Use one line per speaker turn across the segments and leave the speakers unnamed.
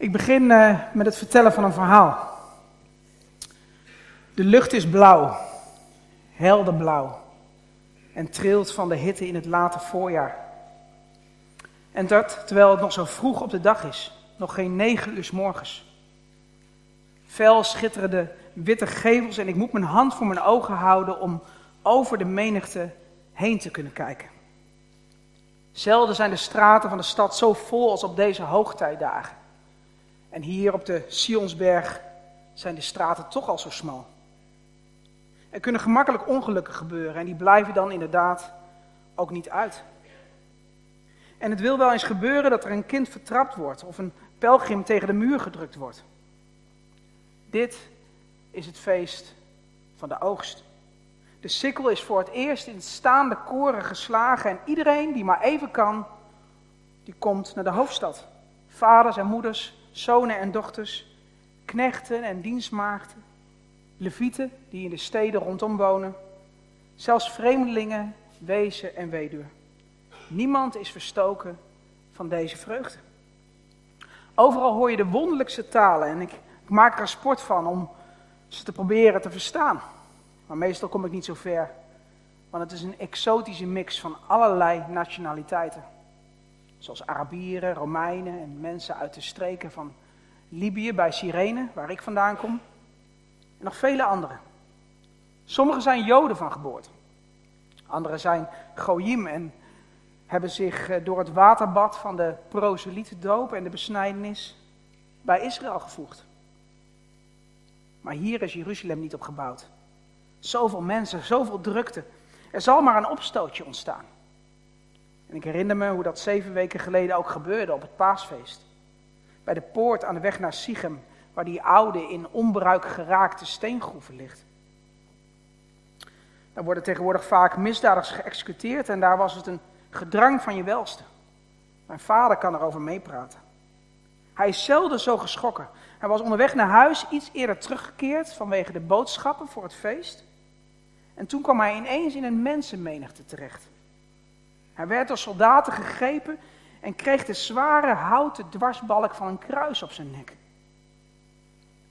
Ik begin uh, met het vertellen van een verhaal. De lucht is blauw, helder blauw, en trilt van de hitte in het late voorjaar. En dat terwijl het nog zo vroeg op de dag is, nog geen negen uur s morgens. Fel schitteren de witte gevels en ik moet mijn hand voor mijn ogen houden om over de menigte heen te kunnen kijken. Zelden zijn de straten van de stad zo vol als op deze hoogtijdagen. En hier op de Sionsberg zijn de straten toch al zo smal. Er kunnen gemakkelijk ongelukken gebeuren en die blijven dan inderdaad ook niet uit. En het wil wel eens gebeuren dat er een kind vertrapt wordt of een pelgrim tegen de muur gedrukt wordt. Dit is het feest van de oogst. De sikkel is voor het eerst in staande koren geslagen en iedereen die maar even kan, die komt naar de hoofdstad. Vaders en moeders, zonen en dochters, knechten en dienstmaagden, levieten die in de steden rondom wonen, zelfs vreemdelingen, wezen en weduwe. Niemand is verstoken van deze vreugde. Overal hoor je de wonderlijkste talen en ik, maak er sport van om ze te proberen te verstaan. Maar meestal kom ik niet zo ver, want het is een exotische mix van allerlei nationaliteiten. Zoals Arabieren, Romeinen en mensen uit de streken van Libië bij Cyrene, waar ik vandaan kom. En nog vele anderen. Sommigen zijn Joden van geboorte. Anderen zijn Goyim en hebben zich eh, door het waterbad van de doop en de besnijdenis bij Israël gevoegd. Maar hier is Jeruzalem niet op gebouwd. Zoveel mensen, zoveel drukte. Er zal maar een opstootje ontstaan. En ik herinner me hoe dat zeven weken geleden ook gebeurde op het paasfeest. Bij de poort aan de weg naar Sichem, waar die oude in onbruik geraakte steengroeven ligt. Daar worden tegenwoordig vaak misdadigers geëxecuteerd en daar was het een gedrang van je welste. Mijn vader kan erover meepraten. Hij is zelden zo geschrokken. Hij was onderweg naar huis iets eerder teruggekeerd vanwege de boodschappen voor het feest. En toen kwam hij ineens in een mensenmenigte terecht. Hij werd door soldaten gegrepen en kreeg de zware houten dwarsbalk van een kruis op zijn nek.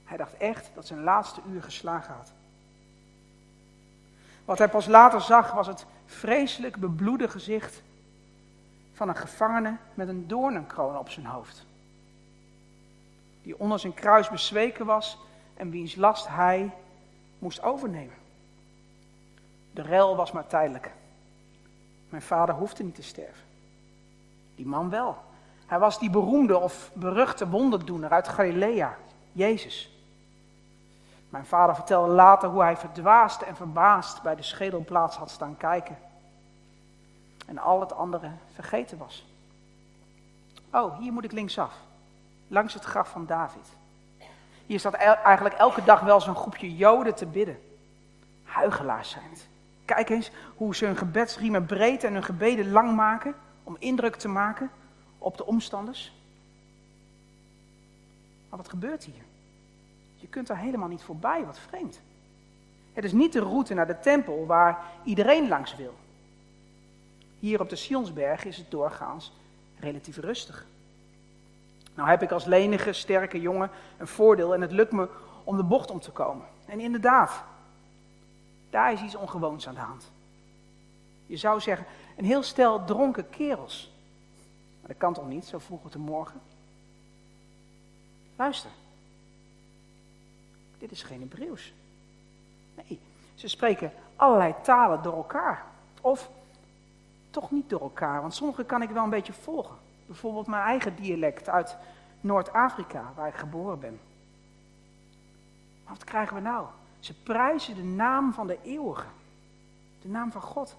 Hij dacht echt dat zijn laatste uur geslagen had. Wat hij pas later zag was het vreselijk bebloede gezicht van een gevangene met een doornenkroon op zijn hoofd. Die onder zijn kruis bezweken was en wiens last hij moest overnemen. De rel was maar tijdelijk. Mijn vader hoefde niet te sterven. Die man wel. Hij was die beroemde of beruchte wonderdoener uit Galilea, Jezus. Mijn vader vertelde later hoe hij verdwaasd en verbaasd bij de schedelplaats had staan kijken. En al het andere vergeten was. Oh, hier moet ik linksaf. Langs het graf van David. Hier staat eigenlijk elke dag wel zo'n groepje Joden te bidden. Huigelaars zijn het. Kijk eens hoe ze hun gebedsriemen breed en hun gebeden lang maken om indruk te maken op de omstanders. Maar wat gebeurt hier? Je kunt er helemaal niet voorbij, wat vreemd. Het is niet de route naar de tempel waar iedereen langs wil. Hier op de Sionsberg is het doorgaans relatief rustig. Nou heb ik als lenige, sterke jongen een voordeel en het lukt me om de bocht om te komen. En inderdaad, daar is iets ongewoons aan de hand. Je zou zeggen, een heel stel dronken kerels. Maar dat kan toch niet, zo vroeg op de morgen? Luister. Dit is geen Hebreeuws. Nee, ze spreken allerlei talen door elkaar. Of toch niet door elkaar, want sommige kan ik wel een beetje volgen. Bijvoorbeeld mijn eigen dialect uit Noord-Afrika, waar ik geboren ben. Maar wat krijgen we nou? Ze prijzen de naam van de eeuwige. De naam van God.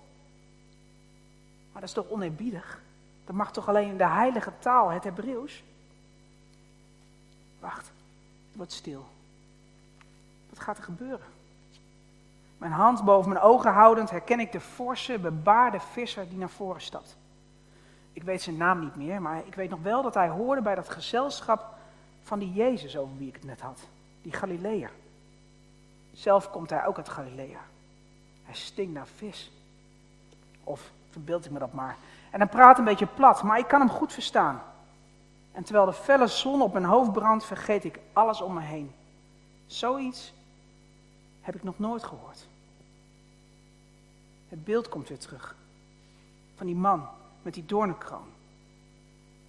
Maar dat is toch oneerbiedig? Dat mag toch alleen in de heilige taal, het Hebreeuws? Wacht, het wordt stil. Wat gaat er gebeuren? Mijn hand boven mijn ogen houdend herken ik de forse, bebaarde visser die naar voren stapt. Ik weet zijn naam niet meer, maar ik weet nog wel dat hij hoorde bij dat gezelschap van die Jezus over wie ik het net had. Die Galileër. Zelf komt hij ook uit Galilea. Hij stinkt naar vis. Of verbeeld ik me dat maar. En hij praat een beetje plat, maar ik kan hem goed verstaan. En terwijl de felle zon op mijn hoofd brandt, vergeet ik alles om me heen. Zoiets heb ik nog nooit gehoord. Het beeld komt weer terug. Van die man met die doornenkroon.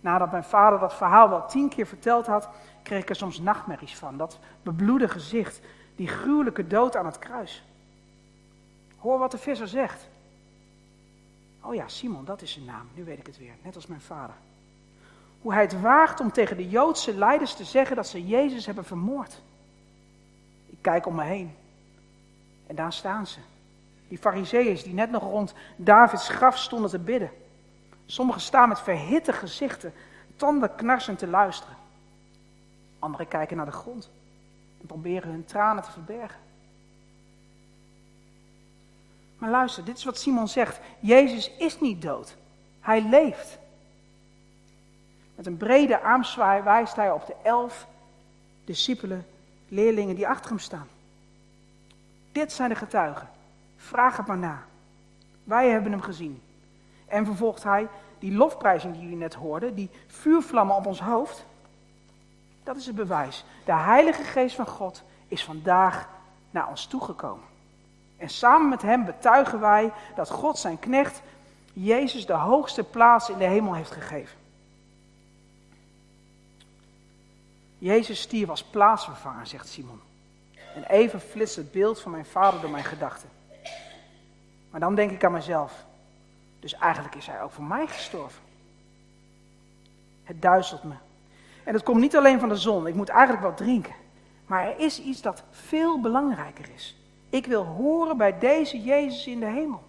Nadat mijn vader dat verhaal wel tien keer verteld had, kreeg ik er soms nachtmerries van. Dat bebloede gezicht, die gruwelijke dood aan het kruis. Hoor wat de visser zegt. Oh ja, Simon, dat is zijn naam. Nu weet ik het weer, net als mijn vader. Hoe hij het waagt om tegen de Joodse leiders te zeggen dat ze Jezus hebben vermoord. Ik kijk om me heen. En daar staan ze. Die fariseeën die net nog rond Davids graf stonden te bidden. Sommigen staan met verhitte gezichten, tanden knarsend te luisteren. Anderen kijken naar de grond en proberen hun tranen te verbergen. Maar luister, dit is wat Simon zegt. Jezus is niet dood. Hij leeft. Met een brede armzwaai wijst hij op de elf discipelen, leerlingen die achter hem staan. Dit zijn de getuigen. Vraag het maar na. Wij hebben hem gezien. En vervolgt hij, die lofprijzing die jullie net hoorden, die vuurvlammen op ons hoofd, dat is het bewijs. De Heilige Geest van God is vandaag naar ons toegekomen. En samen met hem betuigen wij dat God zijn knecht Jezus de hoogste plaats in de hemel heeft gegeven. Jezus stierf als plaatsvervanger, zegt Simon. En even flitst het beeld van mijn vader door mijn gedachten. Maar dan denk ik aan mezelf. Dus eigenlijk is hij ook voor mij gestorven. Het duizelt me. En het komt niet alleen van de zon. Ik moet eigenlijk wat drinken. Maar er is iets dat veel belangrijker is. Ik wil horen bij deze Jezus in de hemel.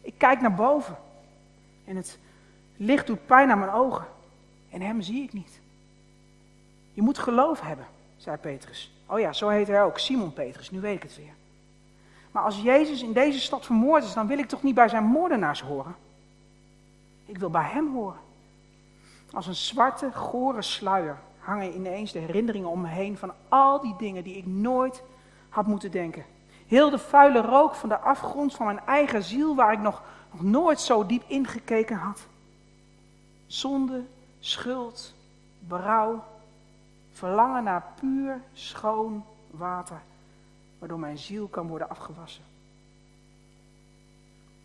Ik kijk naar boven. En het licht doet pijn aan mijn ogen. En hem zie ik niet. Je moet geloof hebben, zei Petrus. Oh ja, zo heet hij ook, Simon Petrus, nu weet ik het weer. Maar als Jezus in deze stad vermoord is, dan wil ik toch niet bij zijn moordenaars horen? Ik wil bij hem horen. Als een zwarte, gore sluier hangen ineens de herinneringen om me heen van al die dingen die ik nooit had moeten denken. Heel de vuile rook van de afgrond van mijn eigen ziel waar ik nog, nog nooit zo diep ingekeken had. Zonde, schuld, berouw, verlangen naar puur, schoon water, waardoor mijn ziel kan worden afgewassen.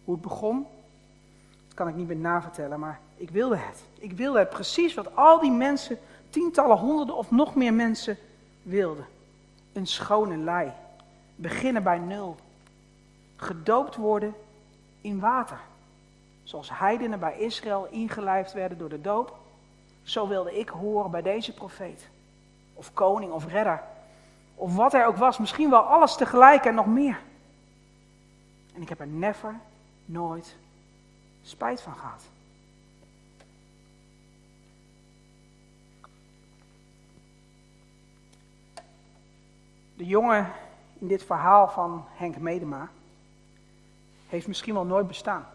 Hoe het begon, dat kan ik niet meer navertellen, maar ik wilde het. Ik wilde het precies wat al die mensen, tientallen, honderden of nog meer mensen wilden. Een schone lei. Beginnen bij nul. Gedoopt worden in water. Zoals heidenen bij Israël ingelijfd werden door de doop, zo wilde ik horen bij deze profeet. Of koning of redder. Of wat hij ook was, misschien wel alles tegelijk en nog meer. En ik heb er never, nooit spijt van gehad. De jongen in dit verhaal van Henk Medema heeft misschien wel nooit bestaan.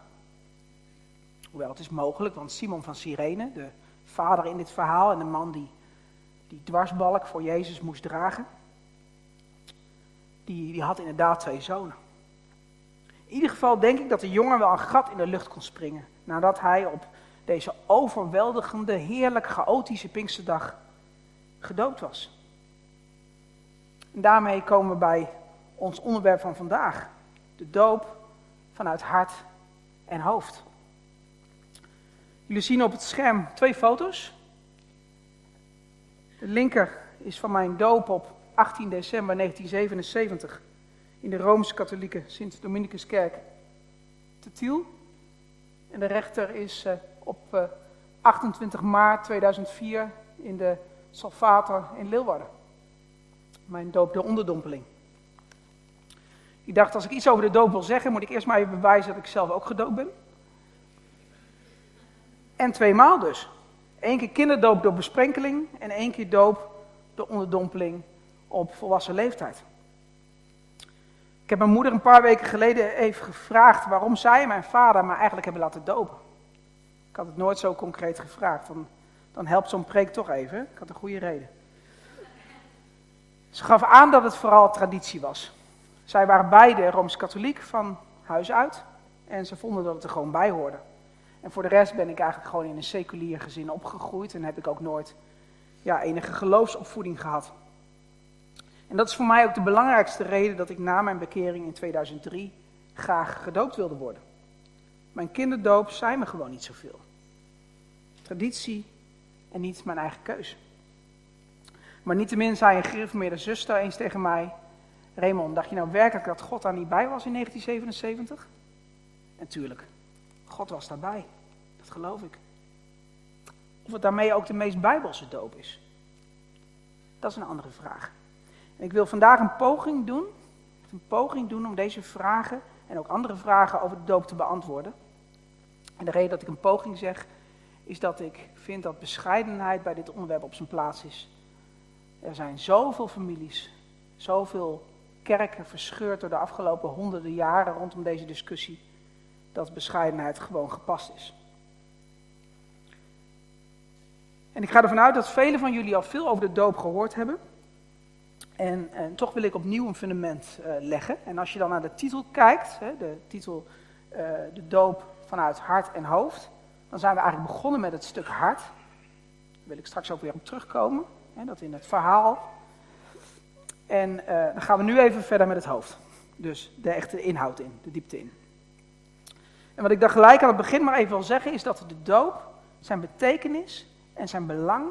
Hoewel het is mogelijk, want Simon van Cyrene, de vader in dit verhaal en de man die die dwarsbalk voor Jezus moest dragen, die, die had inderdaad twee zonen. In ieder geval denk ik dat de jongen wel een gat in de lucht kon springen nadat hij op deze overweldigende, heerlijk chaotische Pinksterdag gedoopt was. En daarmee komen we bij ons onderwerp van vandaag. De doop vanuit hart en hoofd. Jullie zien op het scherm twee foto's. De linker is van mijn doop op 18 december 1977 in de Rooms-Katholieke Sint-Dominicuskerk te Tiel. En de rechter is uh, op 28 eh, maart 2004 in de Salvator in Leeuwarden. Mijn doop de onderdompeling. Ik dacht, als ik iets over de doop wil zeggen, moet ik eerst maar even bewijzen dat ik zelf ook gedoopt ben. En tweemaal dus. Eén keer kinderdoop door besprenkeling en één keer doop door onderdompeling op volwassen leeftijd. Ik heb mijn moeder een paar weken geleden even gevraagd waarom zij en mijn vader me eigenlijk hebben laten dopen. Ik had het nooit zo concreet gevraagd, dan, dan helpt zo'n preek toch even. Ik had een goede reden. Ze gaf aan dat het vooral traditie was. Zij waren beide rooms-katholiek van huis uit en ze vonden dat het er gewoon bij hoorde. En voor de rest ben ik eigenlijk gewoon in een seculier gezin opgegroeid en heb ik ook nooit ja, enige geloofsopvoeding gehad. En dat is voor mij ook de belangrijkste reden dat ik na mijn bekering in 2003 graag gedoopt wilde worden. Mijn kinderdoop zei me gewoon niet zoveel. Traditie en niet mijn eigen keus. Maar niettemin zei een gereformeerde zuster eens tegen mij: Raymond, dacht je nou werkelijk dat God daar niet bij was in 1977? Natuurlijk, God was daarbij. Dat geloof ik. Of het daarmee ook de meest bijbelse doop is. Dat is een andere vraag. En ik wil vandaag een poging doen, een poging doen om deze vragen en ook andere vragen over de doop te beantwoorden. En de reden dat ik een poging zeg, is dat ik vind dat bescheidenheid bij dit onderwerp op zijn plaats is. Er zijn zoveel families, zoveel kerken verscheurd door de afgelopen honderden jaren rondom deze discussie, dat bescheidenheid gewoon gepast is. En ik ga ervan uit dat velen van jullie al veel over de doop gehoord hebben. En, toch wil ik opnieuw een fundament uh, leggen. En als je dan naar de titel kijkt, hè, de titel uh, De doop vanuit hart en hoofd, dan zijn we eigenlijk begonnen met het stuk hart. Daar wil ik straks ook weer op terugkomen, dat in het verhaal. En uh, dan gaan we nu even verder met het hoofd. Dus de echte inhoud in, de diepte in. En wat ik dan gelijk aan het begin maar even wil zeggen, is dat de doop zijn betekenis en zijn belang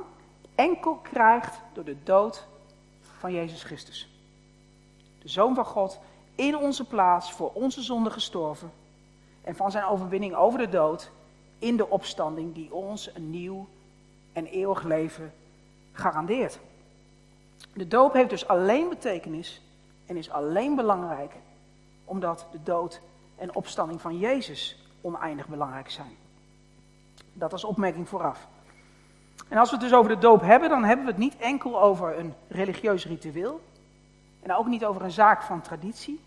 enkel krijgt door de dood van Jezus Christus. De Zoon van God in onze plaats voor onze zonde gestorven en van zijn overwinning over de dood in de opstanding die ons een nieuw en eeuwig leven garandeert. De doop heeft dus alleen betekenis en is alleen belangrijk omdat de dood en opstanding van Jezus oneindig belangrijk zijn. Dat als opmerking vooraf. En als we het dus over de doop hebben, dan hebben we het niet enkel over een religieus ritueel. En ook niet over een zaak van traditie.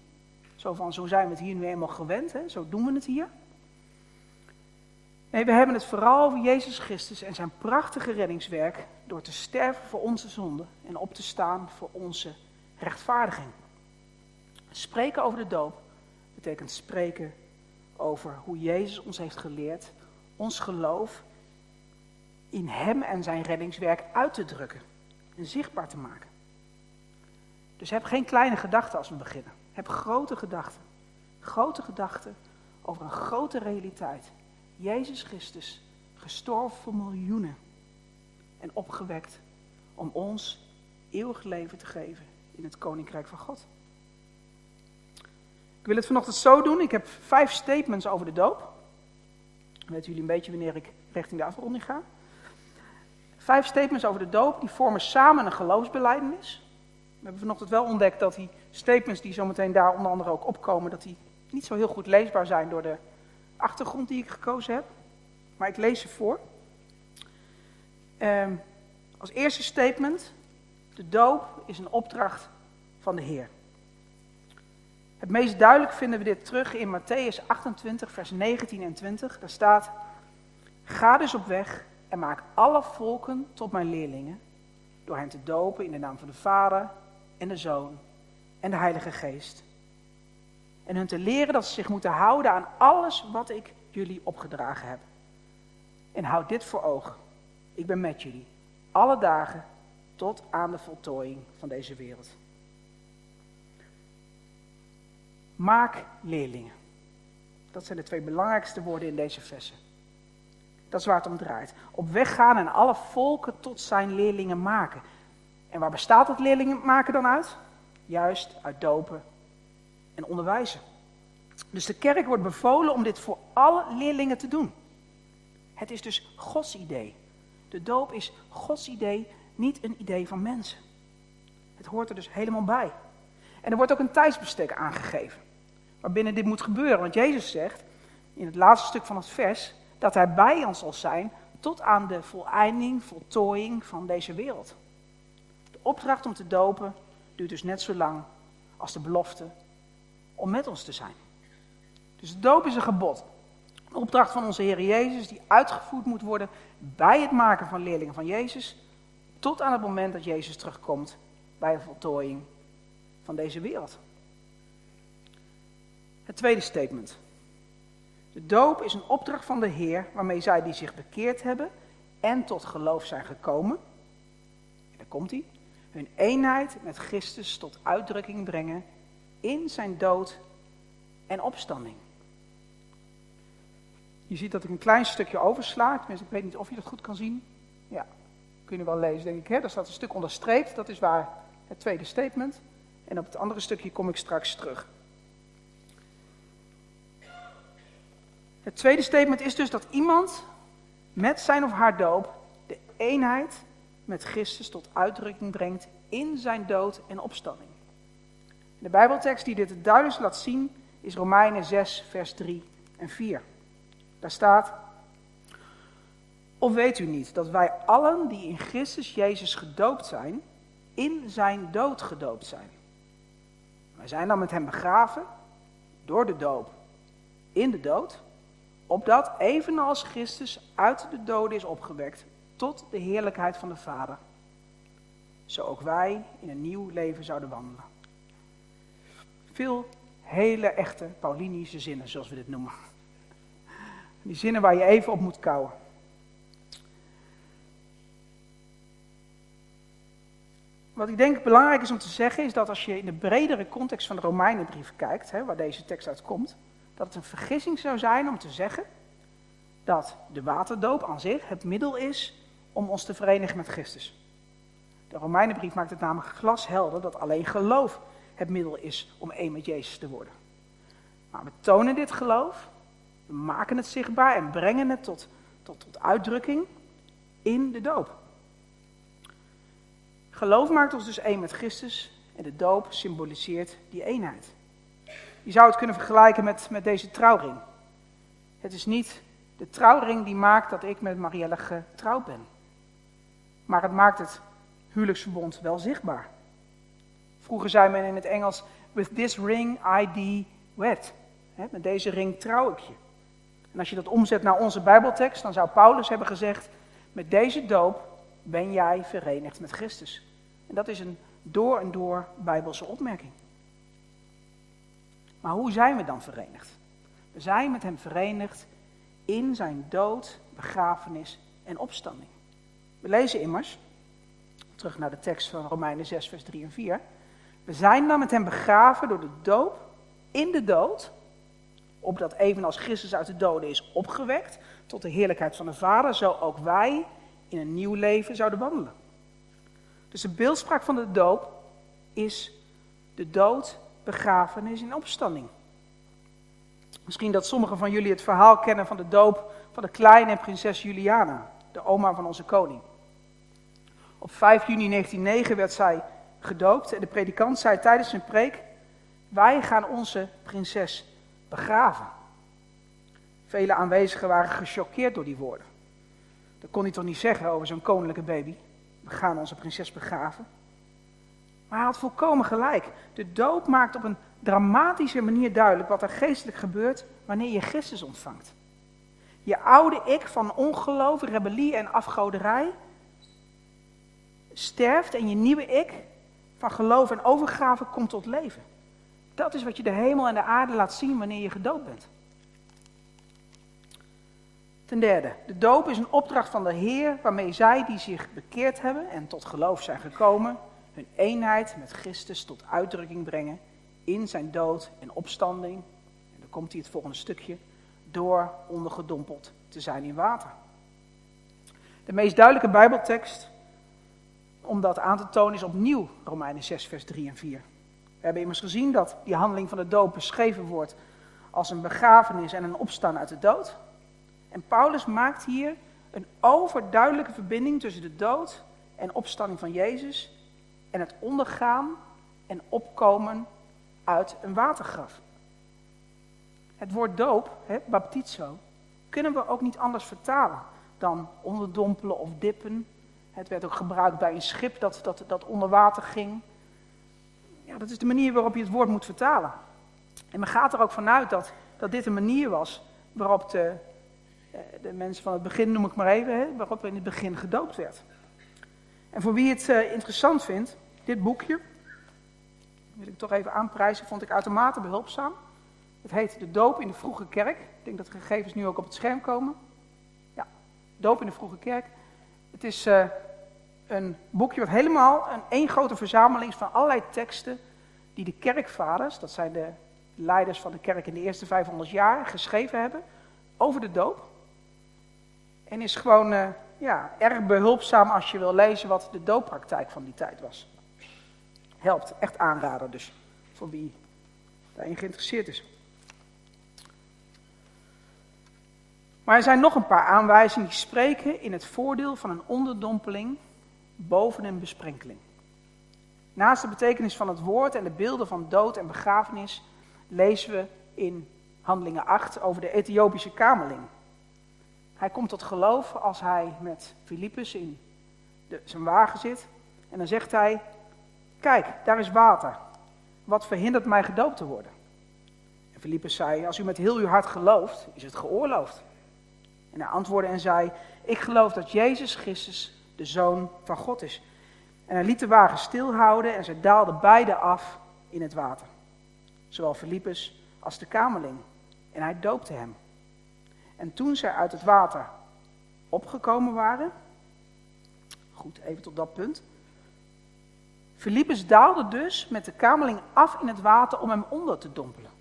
Zo van, zo zijn we het hier nu eenmaal gewend, hè? zo doen we het hier. Nee, we hebben het vooral over Jezus Christus en zijn prachtige reddingswerk door te sterven voor onze zonde en op te staan voor onze rechtvaardiging. Spreken over de doop betekent spreken over hoe Jezus ons heeft geleerd ons geloof in Hem en zijn reddingswerk uit te drukken en zichtbaar te maken. Dus heb geen kleine gedachten als we beginnen. Heb grote gedachten. Grote gedachten over een grote realiteit. Jezus Christus, gestorven voor miljoenen en opgewekt om ons eeuwig leven te geven in het Koninkrijk van God. Ik wil het vanochtend zo doen. Ik heb vijf statements over de doop. Weten jullie een beetje wanneer ik richting de afronding ga. Vijf statements over de doop, die vormen samen een geloofsbelijdenis. We hebben vanochtend wel ontdekt dat die statements die zometeen daar onder andere ook opkomen, dat die niet zo heel goed leesbaar zijn door de achtergrond die ik gekozen heb. Maar ik lees ze voor. Um, als eerste statement, de doop is een opdracht van de Heer. Het meest duidelijk vinden we dit terug in Matthäus 28, vers 19 en 20. Daar staat, ga dus op weg en maak alle volken tot mijn leerlingen, door hen te dopen in de naam van de Vader en de Zoon en de Heilige Geest. En hun te leren dat ze zich moeten houden aan alles wat ik jullie opgedragen heb. En houd dit voor ogen. Ik ben met jullie, alle dagen tot aan de voltooiing van deze wereld. Maak leerlingen. Dat zijn de twee belangrijkste woorden in deze versen. Dat is waar het om draait. Op weg gaan en alle volken tot zijn leerlingen maken. En waar bestaat het leerlingen maken dan uit? Juist uit dopen en onderwijzen. Dus de kerk wordt bevolen om dit voor alle leerlingen te doen. Het is dus Gods idee. De doop is Gods idee, niet een idee van mensen. Het hoort er dus helemaal bij. En er wordt ook een tijdsbestek aangegeven waarbinnen dit moet gebeuren. Want Jezus zegt in het laatste stuk van het vers dat hij bij ons zal zijn tot aan de voleinding, voltooiing van deze wereld. De opdracht om te dopen duurt dus net zo lang als de belofte om met ons te zijn. Dus de doop is een gebod. Een opdracht van onze Heer Jezus die uitgevoerd moet worden bij het maken van leerlingen van Jezus, tot aan het moment dat Jezus terugkomt bij de voltooiing van deze wereld. Het tweede statement. De doop is een opdracht van de Heer waarmee zij die zich bekeerd hebben en tot geloof zijn gekomen. Daar komt hij. Hun eenheid met Christus tot uitdrukking brengen in zijn dood en opstanding. Je ziet dat ik een klein stukje oversla. Tenminste, ik weet niet of je dat goed kan zien. Ja, kun je wel lezen, denk ik. Hè? Daar staat een stuk onderstreept. Dat is waar het tweede statement. En op het andere stukje kom ik straks terug. Het tweede statement is dus dat iemand met zijn of haar doop de eenheid met Christus tot uitdrukking brengt in zijn dood en opstanding. De Bijbeltekst die dit het duidelijkst laat zien is Romeinen 6, vers 3 en 4. Daar staat, of weet u niet dat wij allen die in Christus Jezus gedoopt zijn, in zijn dood gedoopt zijn? Wij zijn dan met hem begraven door de doop in de dood, opdat evenals Christus uit de doden is opgewekt tot de heerlijkheid van de Vader, zo ook wij in een nieuw leven zouden wandelen. Veel hele echte Paulinische zinnen, zoals we dit noemen. Die zinnen waar je even op moet kouwen. Wat ik denk belangrijk is om te zeggen, is dat als je in de bredere context van de Romeinenbrief kijkt, hè, waar deze tekst uit komt, dat het een vergissing zou zijn om te zeggen dat de waterdoop aan zich het middel is om ons te verenigen met Christus. De Romeinenbrief maakt het namelijk glashelder dat alleen geloof het middel is om één met Jezus te worden. Maar we tonen dit geloof, we maken het zichtbaar en brengen het tot, tot, tot uitdrukking in de doop. Geloof maakt ons dus één met Christus en de doop symboliseert die eenheid. Je zou het kunnen vergelijken met, met deze trouwring. Het is niet de trouwring die maakt dat ik met Marielle getrouwd ben. Maar het maakt het huwelijksverbond wel zichtbaar. Vroeger zei men in het Engels, with this ring I thee wed. met deze ring trouw ik je. En als je dat omzet naar onze Bijbeltekst, dan zou Paulus hebben gezegd, met deze doop ben jij verenigd met Christus. En dat is een door en door Bijbelse opmerking. Maar hoe zijn we dan verenigd? We zijn met hem verenigd in zijn dood, begrafenis en opstanding. We lezen immers, terug naar de tekst van Romeinen 6, vers 3 en 4. We zijn dan met hem begraven door de doop in de dood, opdat evenals Christus uit de doden is opgewekt tot de heerlijkheid van de Vader, zo ook wij in een nieuw leven zouden wandelen. Dus de beeldspraak van de doop is de dood, begrafenis en opstanding. Misschien dat sommigen van jullie het verhaal kennen van de doop van de kleine prinses Juliana, de oma van onze koning. Op 5 juni 1909 werd zij gedoopt en de predikant zei tijdens zijn preek: Wij gaan onze prinses begraven. Vele aanwezigen waren gechoqueerd door die woorden. Dat kon hij toch niet zeggen over zo'n koninklijke baby? We gaan onze prinses begraven. Maar hij had volkomen gelijk. De doop maakt op een dramatische manier duidelijk wat er geestelijk gebeurt wanneer je Christus ontvangt. Je oude ik van ongeloof, rebellie en afgoderij sterft en je nieuwe ik van geloof en overgave komt tot leven. Dat is wat je de hemel en de aarde laat zien wanneer je gedoopt bent. Ten derde, de doop is een opdracht van de Heer waarmee zij die zich bekeerd hebben en tot geloof zijn gekomen, hun eenheid met Christus tot uitdrukking brengen in zijn dood en opstanding. En dan komt hij het volgende stukje, door ondergedompeld te zijn in water. De meest duidelijke Bijbeltekst om dat aan te tonen is opnieuw Romeinen 6, vers 3 en 4. We hebben immers gezien dat die handeling van de doop beschreven wordt als een begrafenis en een opstaan uit de dood. En Paulus maakt hier een overduidelijke verbinding tussen de dood en opstanding van Jezus en het ondergaan en opkomen uit een watergraf. Het woord doop, hè, baptizo, kunnen we ook niet anders vertalen dan onderdompelen of dippen. Het werd ook gebruikt bij een schip dat, dat, dat onder water ging. Ja, dat is de manier waarop je het woord moet vertalen. En men gaat er ook vanuit dat, dat dit een manier was waarop de, eh, de mensen van het begin, noem ik maar even, waarop in het begin gedoopt werd. En voor wie het uh, interessant vindt, dit boekje, wil ik toch even aanprijzen, vond ik uitermate behulpzaam. Het heet De Doop in de Vroege Kerk, denk dat de gegevens nu ook op het scherm komen. Ja, Doop in de Vroege Kerk. Het is uh, een boekje wat helemaal een één grote verzameling is van allerlei teksten die de kerkvaders, dat zijn de leiders van de kerk in de eerste 500 jaar, geschreven hebben over de doop. En is gewoon uh, ja, erg behulpzaam als je wil lezen wat de dooppraktijk van die tijd was. Helpt, echt aanrader dus, voor wie daarin geïnteresseerd is. Maar er zijn nog een paar aanwijzingen die spreken in het voordeel van een onderdompeling boven een besprenkeling. Naast de betekenis van het woord en de beelden van dood en begrafenis lezen we in Handelingen 8 over de Ethiopische kamerling. Hij komt tot geloof als hij met Filippus in de, zijn wagen zit. En dan zegt hij, kijk, daar is water. Wat verhindert mij gedoopt te worden? En Filippus zei, als u met heel uw hart gelooft, is het geoorloofd. En hij antwoordde en zei, ik geloof dat Jezus Christus de Zoon van God is. En hij liet de wagen stilhouden en ze daalden beide af in het water. Zowel Filippus als de kamerling. En hij doopte hem. En toen zij uit het water opgekomen waren, goed, even tot dat punt. Filippus daalde dus met de kamerling af in het water om hem onder te dompelen.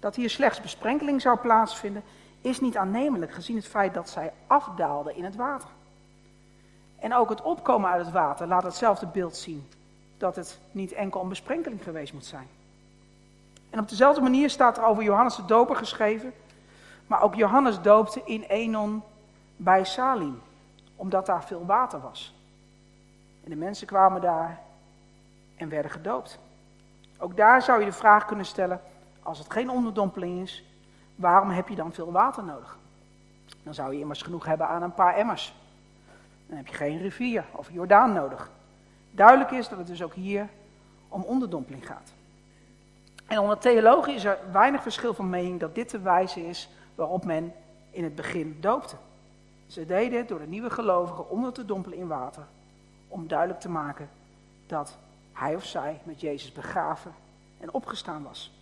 Dat hier slechts besprenkeling zou plaatsvinden, is niet aannemelijk gezien het feit dat zij afdaalden in het water. En ook het opkomen uit het water laat hetzelfde beeld zien. Dat het niet enkel een besprenkeling geweest moet zijn. En op dezelfde manier staat er over Johannes de Doper geschreven. Maar ook Johannes doopte in Enon bij Salim. Omdat daar veel water was. En de mensen kwamen daar en werden gedoopt. Ook daar zou je de vraag kunnen stellen, als het geen onderdompeling is, waarom heb je dan veel water nodig? Dan zou je immers genoeg hebben aan een paar emmers. Dan heb je geen rivier of Jordaan nodig. Duidelijk is dat het dus ook hier om onderdompeling gaat. En onder theologen is er weinig verschil van mening dat dit de wijze is waarop men in het begin doopte. Ze deden het door de nieuwe gelovigen onder te dompelen in water, om duidelijk te maken dat hij of zij met Jezus begraven en opgestaan was.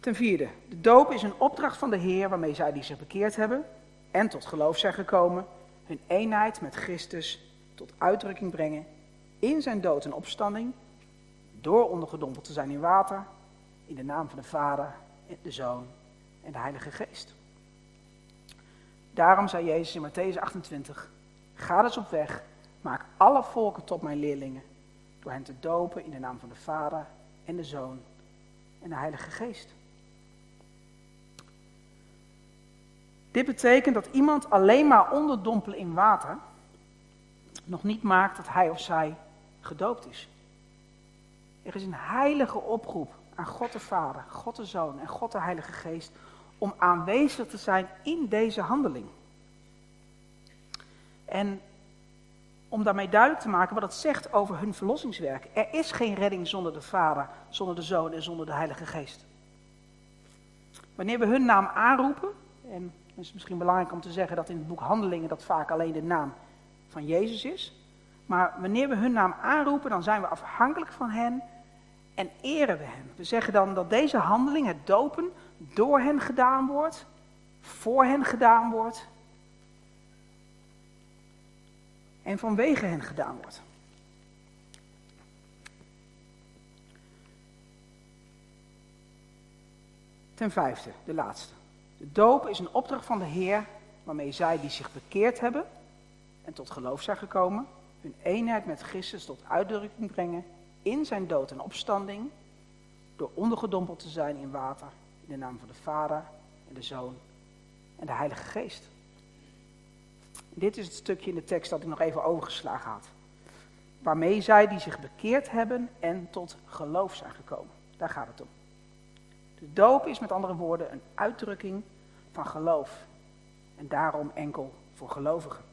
Ten vierde, de doop is een opdracht van de Heer waarmee zij die zich bekeerd hebben en tot geloof zijn gekomen, hun eenheid met Christus tot uitdrukking brengen in zijn dood en opstanding, door ondergedompeld te zijn in water, in de naam van de Vader, de Zoon en de Heilige Geest. Daarom zei Jezus in Matthäus 28, ga dus op weg, maak alle volken tot mijn leerlingen, door hen te dopen in de naam van de Vader en de Zoon en de Heilige Geest. Dit betekent dat iemand alleen maar onderdompelen in water nog niet maakt dat hij of zij gedoopt is. Er is een heilige oproep aan God de Vader, God de Zoon en God de Heilige Geest om aanwezig te zijn in deze handeling. En om daarmee duidelijk te maken wat het zegt over hun verlossingswerk. Er is geen redding zonder de Vader, zonder de Zoon en zonder de Heilige Geest. Wanneer we hun naam aanroepen, en het is misschien belangrijk om te zeggen dat in het boek Handelingen dat vaak alleen de naam van Jezus is. Maar wanneer we hun naam aanroepen, dan zijn we afhankelijk van hen en eren we hen. We zeggen dan dat deze handeling, het dopen, door hen gedaan wordt, voor hen gedaan wordt en vanwege hen gedaan wordt. Ten vijfde, de laatste. De doop is een opdracht van de Heer waarmee zij die zich bekeerd hebben en tot geloof zijn gekomen, hun eenheid met Christus tot uitdrukking brengen in zijn dood en opstanding, door ondergedompeld te zijn in water, in de naam van de Vader en de Zoon en de Heilige Geest. Dit is het stukje in de tekst dat ik nog even overgeslagen had. Waarmee zij die zich bekeerd hebben en tot geloof zijn gekomen. Daar gaat het om. De doop is met andere woorden een uitdrukking van geloof. En daarom enkel voor gelovigen.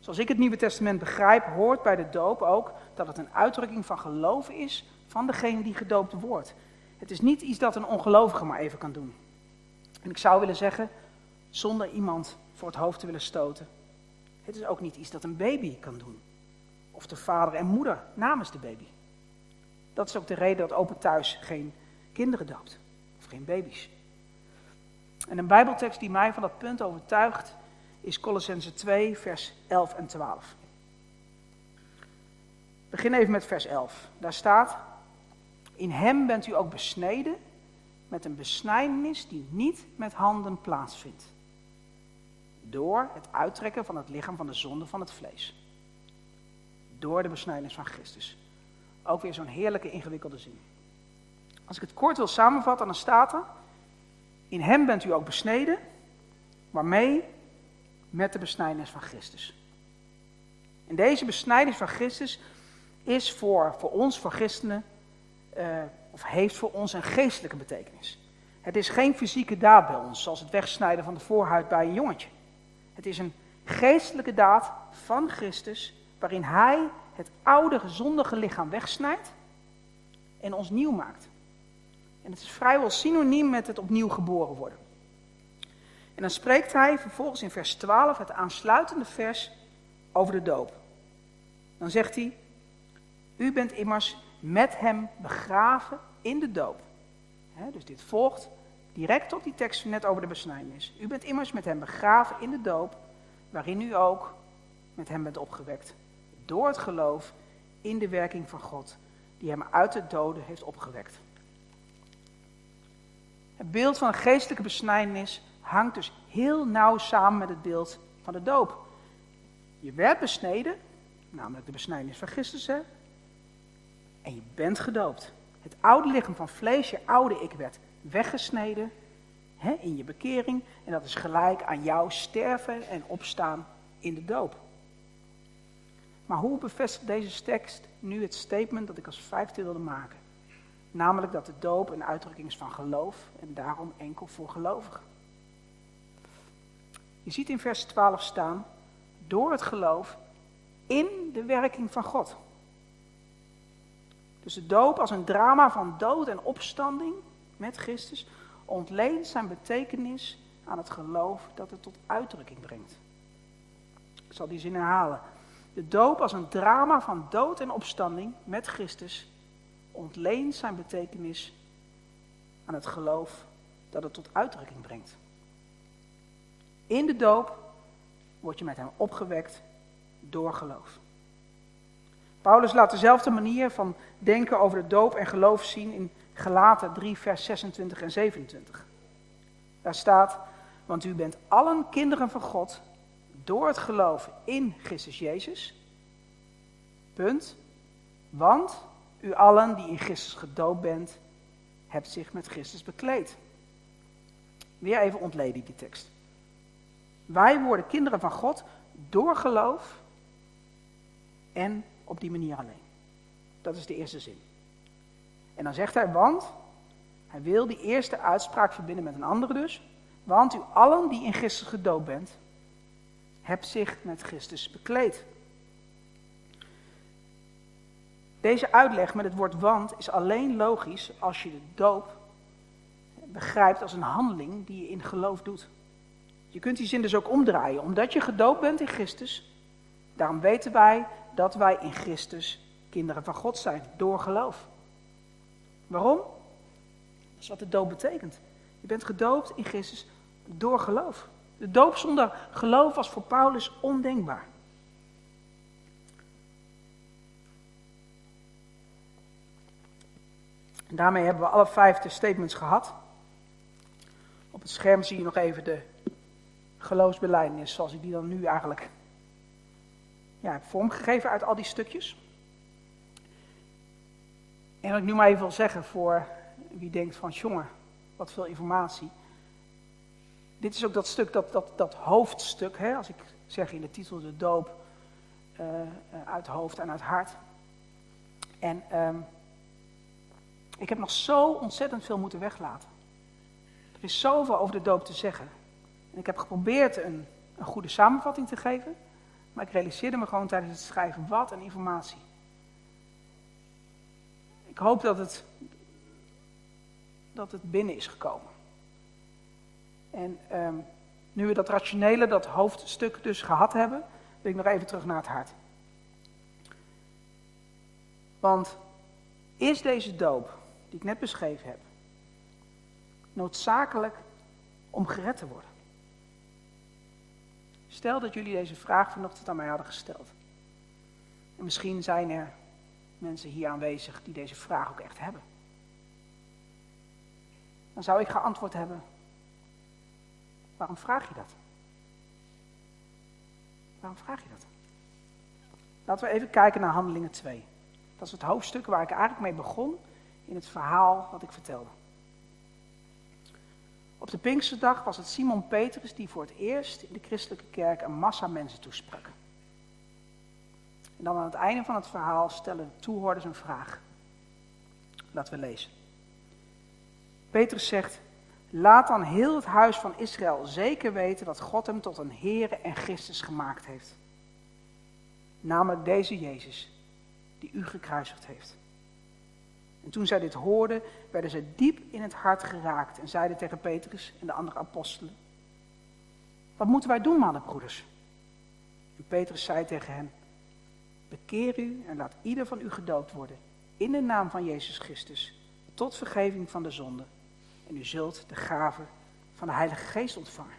Zoals ik het Nieuwe Testament begrijp, hoort bij de doop ook dat het een uitdrukking van geloof is van degene die gedoopt wordt. Het is niet iets dat een ongelovige maar even kan doen. En ik zou willen zeggen, zonder iemand voor het hoofd te willen stoten. Het is ook niet iets dat een baby kan doen. Of de vader en moeder namens de baby. Dat is ook de reden dat Open Thuis geen kinderen doopt. Of geen baby's. En een Bijbeltekst die mij van dat punt overtuigt is Colossense 2, vers 11 en 12. Ik begin even met vers 11. Daar staat: In hem bent u ook besneden met een besnijdenis die niet met handen plaatsvindt. Door het uittrekken van het lichaam van de zonde van het vlees. Door de besnijdenis van Christus. Ook weer zo'n heerlijke ingewikkelde zin. Als ik het kort wil samenvatten, dan staat er: In hem bent u ook besneden, waarmee? Met de besnijdenis van Christus. En deze besnijdenis van Christus is voor, voor ons, voor christenen, uh, of heeft voor ons een geestelijke betekenis. Het is geen fysieke daad bij ons, zoals het wegsnijden van de voorhuid bij een jongetje. Het is een geestelijke daad van Christus, waarin Hij het oude gezondige lichaam wegsnijdt en ons nieuw maakt. En het is vrijwel synoniem met het opnieuw geboren worden. En dan spreekt hij vervolgens in vers 12, het aansluitende vers, over de doop. Dan zegt hij, u bent immers met hem begraven in de doop. dus dit volgt direct op die tekst net over de besnijdenis. U bent immers met hem begraven in de doop, waarin u ook met hem bent opgewekt. Door het geloof in de werking van God, die hem uit de doden heeft opgewekt. Het beeld van een geestelijke besnijdenis hangt dus heel nauw samen met het beeld van de doop. Je werd besneden, namelijk de besnijdenis van Christus, hè? en je bent gedoopt. Het oude lichaam van vlees, je oude ik, werd weggesneden hè, in je bekering. En dat is gelijk aan jouw sterven en opstaan in de doop. Maar hoe bevestigt deze tekst nu het statement dat ik als vijfde wilde maken? Namelijk dat de doop een uitdrukking is van geloof en daarom enkel voor gelovigen. Je ziet in vers 12 staan, door het geloof in de werking van God. Dus de doop als een drama van dood en opstanding met Christus ontleent zijn betekenis aan het geloof dat het tot uitdrukking brengt. Ik zal die zin herhalen. De doop als een drama van dood en opstanding met Christus ontleent zijn betekenis aan het geloof dat het tot uitdrukking brengt. In de doop word je met hem opgewekt door geloof. Paulus laat dezelfde manier van denken over de doop en geloof zien in Galaten 3, vers 26 en 27. Daar staat, want u bent allen kinderen van God door het geloof in Christus Jezus. Punt. Want u allen die in Christus gedoopt bent, hebt zich met Christus bekleed. Weer even ontleden die tekst. Wij worden kinderen van God door geloof en op die manier alleen. Dat is de eerste zin. En dan zegt hij, want, hij wil die eerste uitspraak verbinden met een andere dus. Want u allen die in Christus gedoopt bent, hebt zich met Christus bekleed. Deze uitleg met het woord want is alleen logisch als je de doop begrijpt als een handeling die je in geloof doet. Je kunt die zin dus ook omdraaien. Omdat je gedoopt bent in Christus, daarom weten wij dat wij in Christus kinderen van God zijn, door geloof. Waarom? Dat is wat de doop betekent. Je bent gedoopt in Christus door geloof. De doop zonder geloof was voor Paulus ondenkbaar. En daarmee hebben we alle vijfde statements gehad. Op het scherm zie je nog even de geloofsbelijdenis, zoals ik die dan nu eigenlijk ja, heb vormgegeven uit al die stukjes. En wat ik nu maar even wil zeggen voor wie denkt van, jongen, wat veel informatie. Dit is ook dat stuk, dat, dat, dat hoofdstuk, hè, als ik zeg in de titel de doop, uh, uit hoofd en uit hart. En um, ik heb nog zo ontzettend veel moeten weglaten. Er is zoveel over de doop te zeggen. En ik heb geprobeerd een, een goede samenvatting te geven. Maar ik realiseerde me gewoon tijdens het schrijven, wat een informatie. Ik hoop dat het, dat het binnen is gekomen. En um, nu we dat rationele, dat hoofdstuk dus gehad hebben, wil ik nog even terug naar het hart. Want is deze doop, die ik net beschreven heb, noodzakelijk om gered te worden? Stel dat jullie deze vraag vanochtend aan mij hadden gesteld. En misschien zijn er mensen hier aanwezig die deze vraag ook echt hebben. Dan zou ik geantwoord hebben, waarom vraag je dat? Waarom vraag je dat? Laten we even kijken naar Handelingen 2. Dat is het hoofdstuk waar ik eigenlijk mee begon in het verhaal wat ik vertelde. Op de Pinksterdag was het Simon Petrus die voor het eerst in de christelijke kerk een massa mensen toesprak. En dan aan het einde van het verhaal stellen de toehoorders een vraag. Laten we lezen. Petrus zegt, laat dan heel het huis van Israël zeker weten dat God hem tot een Heere en Christus gemaakt heeft. Namelijk deze Jezus, die u gekruisigd heeft. En toen zij dit hoorden, werden zij diep in het hart geraakt en zeiden tegen Petrus en de andere apostelen: Wat moeten wij doen, mannenbroeders? En Petrus zei tegen hen: Bekeer u en laat ieder van u gedoopt worden in de naam van Jezus Christus, tot vergeving van de zonde. En u zult de gave van de Heilige Geest ontvangen.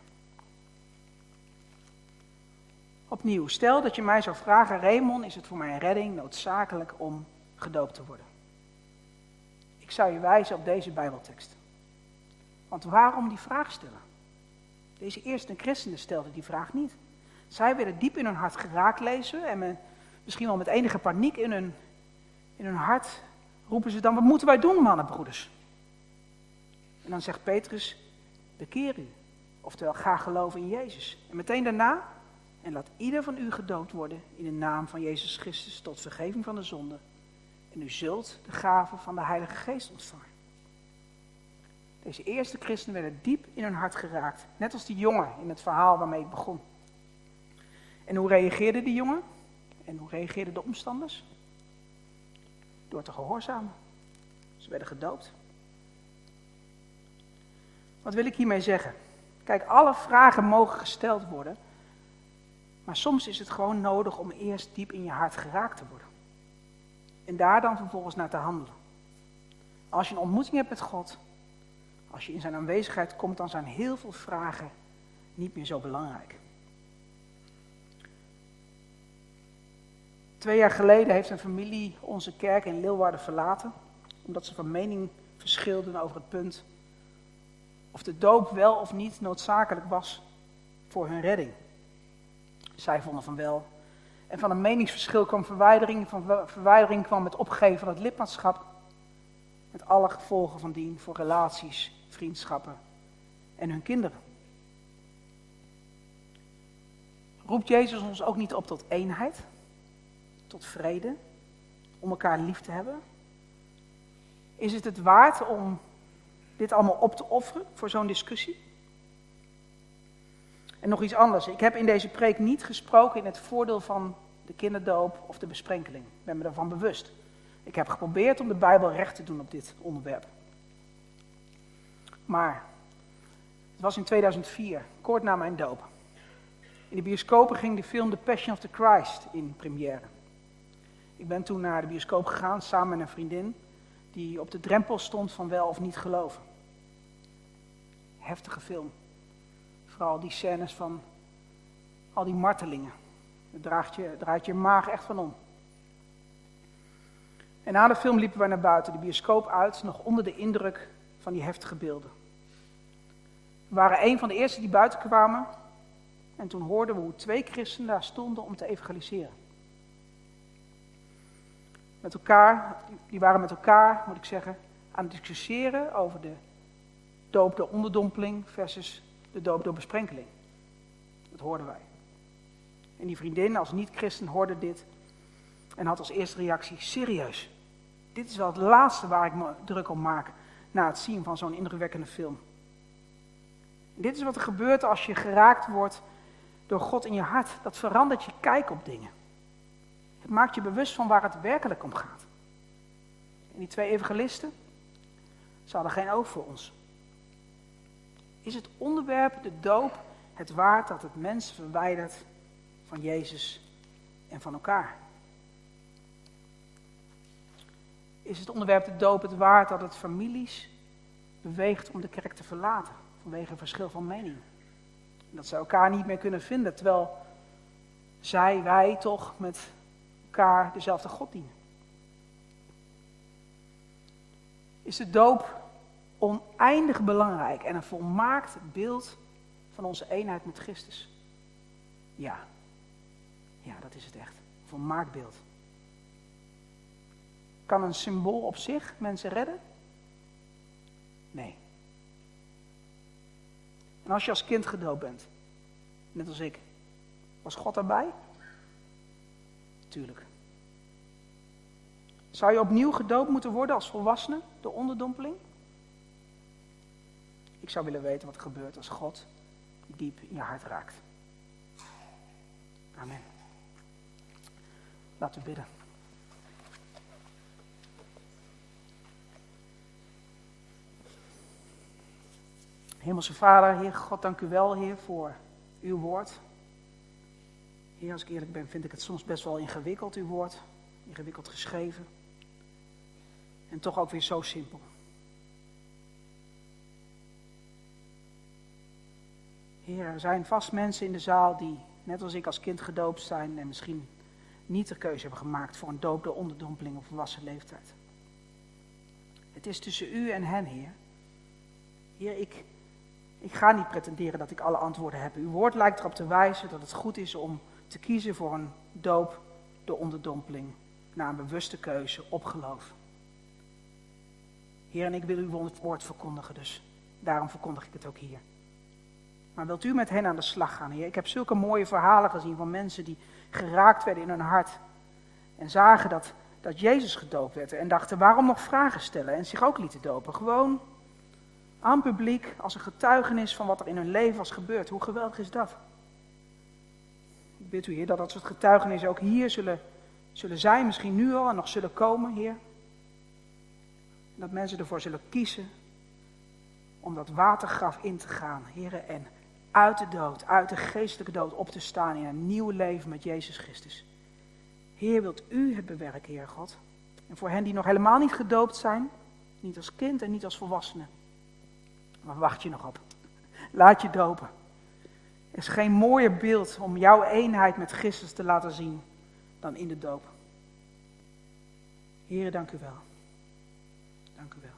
Opnieuw, stel dat je mij zou vragen, Raymond, is het voor mijn redding noodzakelijk om gedoopt te worden? Ik zou je wijzen op deze Bijbeltekst. Want waarom die vraag stellen? Deze eerste christenen stelden die vraag niet. Zij werden diep in hun hart geraakt lezen en misschien wel met enige paniek in hun, in hun hart roepen ze dan, wat moeten wij doen mannen, broeders? En dan zegt Petrus, bekeer u. Oftewel, ga geloven in Jezus. En meteen daarna, en laat ieder van u gedoopt worden in de naam van Jezus Christus tot vergeving van de zonde en u zult de gave van de Heilige Geest ontvangen. Deze eerste christenen werden diep in hun hart geraakt. Net als die jongen in het verhaal waarmee ik begon. En hoe reageerde die jongen? En hoe reageerden de omstanders? Door te gehoorzamen. Ze werden gedoopt. Wat wil ik hiermee zeggen? Kijk, alle vragen mogen gesteld worden. Maar soms is het gewoon nodig om eerst diep in je hart geraakt te worden. En daar dan vervolgens naar te handelen. Als je een ontmoeting hebt met God, als je in zijn aanwezigheid komt, dan zijn heel veel vragen niet meer zo belangrijk. Twee jaar geleden heeft een familie onze kerk in Leeuwarden verlaten, omdat ze van mening verschilden over het punt of de doop wel of niet noodzakelijk was voor hun redding. Zij vonden van wel, en van een meningsverschil kwam verwijdering, van verwijdering kwam het opgeven van het lidmaatschap. Met alle gevolgen van dien voor relaties, vriendschappen en hun kinderen. Roept Jezus ons ook niet op tot eenheid, tot vrede, om elkaar lief te hebben? Is het het waard om dit allemaal op te offeren voor zo'n discussie? En nog iets anders. Ik heb in deze preek niet gesproken in het voordeel van de kinderdoop of de besprenkeling. Ik ben me daarvan bewust. Ik heb geprobeerd om de Bijbel recht te doen op dit onderwerp. Maar het was in 2004, kort na mijn doop. In de bioscopen ging de film The Passion of the Christ in première. Ik ben toen naar de bioscoop gegaan samen met een vriendin die op de drempel stond van wel of niet geloven. Heftige film. Vooral die scènes van al die martelingen. Het draait je, draait je maag echt van om. En na de film liepen wij naar buiten, de bioscoop uit, nog onder de indruk van die heftige beelden. We waren een van de eerste die buiten kwamen en toen hoorden we hoe twee christenen daar stonden om te evangeliseren. Met elkaar, die waren met elkaar, moet ik zeggen, aan het discussiëren over de doop door onderdompeling versus de doop door besprenkeling. Dat hoorden wij. En die vriendin als niet-christen hoorde dit en had als eerste reactie, serieus, dit is wel het laatste waar ik me druk om maak na het zien van zo'n indrukwekkende film. dit is wat er gebeurt als je geraakt wordt door God in je hart. Dat verandert je kijk op dingen. Het maakt je bewust van waar het werkelijk om gaat. En die twee evangelisten, ze hadden geen oog voor ons. Is het onderwerp, de doop, het waard dat het mens verwijdert van Jezus en van elkaar? Is het onderwerp de doop het waard dat het families beweegt om de kerk te verlaten vanwege een verschil van mening. Dat ze elkaar niet meer kunnen vinden, terwijl zij, wij toch met elkaar dezelfde God dienen. Is de doop oneindig belangrijk en een volmaakt beeld van onze eenheid met Christus? Ja. Ja, dat is het echt. Een volmaakt beeld. Kan een symbool op zich mensen redden? Nee. En als je als kind gedoopt bent, net als ik, was God erbij? Tuurlijk. Zou je opnieuw gedoopt moeten worden als volwassene, de onderdompeling? Zou willen weten wat er gebeurt als God diep in je hart raakt. Amen. Laten we bidden. Hemelse Vader, Heer God, dank u wel, Heer, voor uw woord. Heer, als ik eerlijk ben, vind ik het soms best wel ingewikkeld, uw woord. Ingewikkeld geschreven. En toch ook weer zo simpel. Heer, er zijn vast mensen in de zaal die, net als ik als kind gedoopt zijn en misschien niet de keuze hebben gemaakt voor een doop door onderdompeling of volwassen leeftijd. Het is tussen u en hen, Heer. Heer, ik, ik ga niet pretenderen dat ik alle antwoorden heb. Uw woord lijkt erop te wijzen dat het goed is om te kiezen voor een doop door onderdompeling, na een bewuste keuze op geloof. Heer, en ik wil uw woord verkondigen, dus daarom verkondig ik het ook hier. Maar wilt u met hen aan de slag gaan, Heer? Ik heb zulke mooie verhalen gezien van mensen die geraakt werden in hun hart. En zagen dat, dat Jezus gedoopt werd. En dachten, waarom nog vragen stellen? En zich ook lieten dopen. Gewoon aan publiek als een getuigenis van wat er in hun leven was gebeurd. Hoe geweldig is dat? Ik u, Heer, dat dat soort getuigenissen ook hier zullen, zullen zijn. Misschien nu al en nog zullen komen, Heer. Dat mensen ervoor zullen kiezen om dat watergraf in te gaan, Heer. En uit de dood, uit de geestelijke dood op te staan in een nieuw leven met Jezus Christus. Heer, wilt u het bewerken, Heer God? En voor hen die nog helemaal niet gedoopt zijn, niet als kind en niet als volwassene, waar wacht je nog op? Laat je dopen. Er is geen mooier beeld om jouw eenheid met Christus te laten zien dan in de doop. Heer, dank u wel. Dank u wel.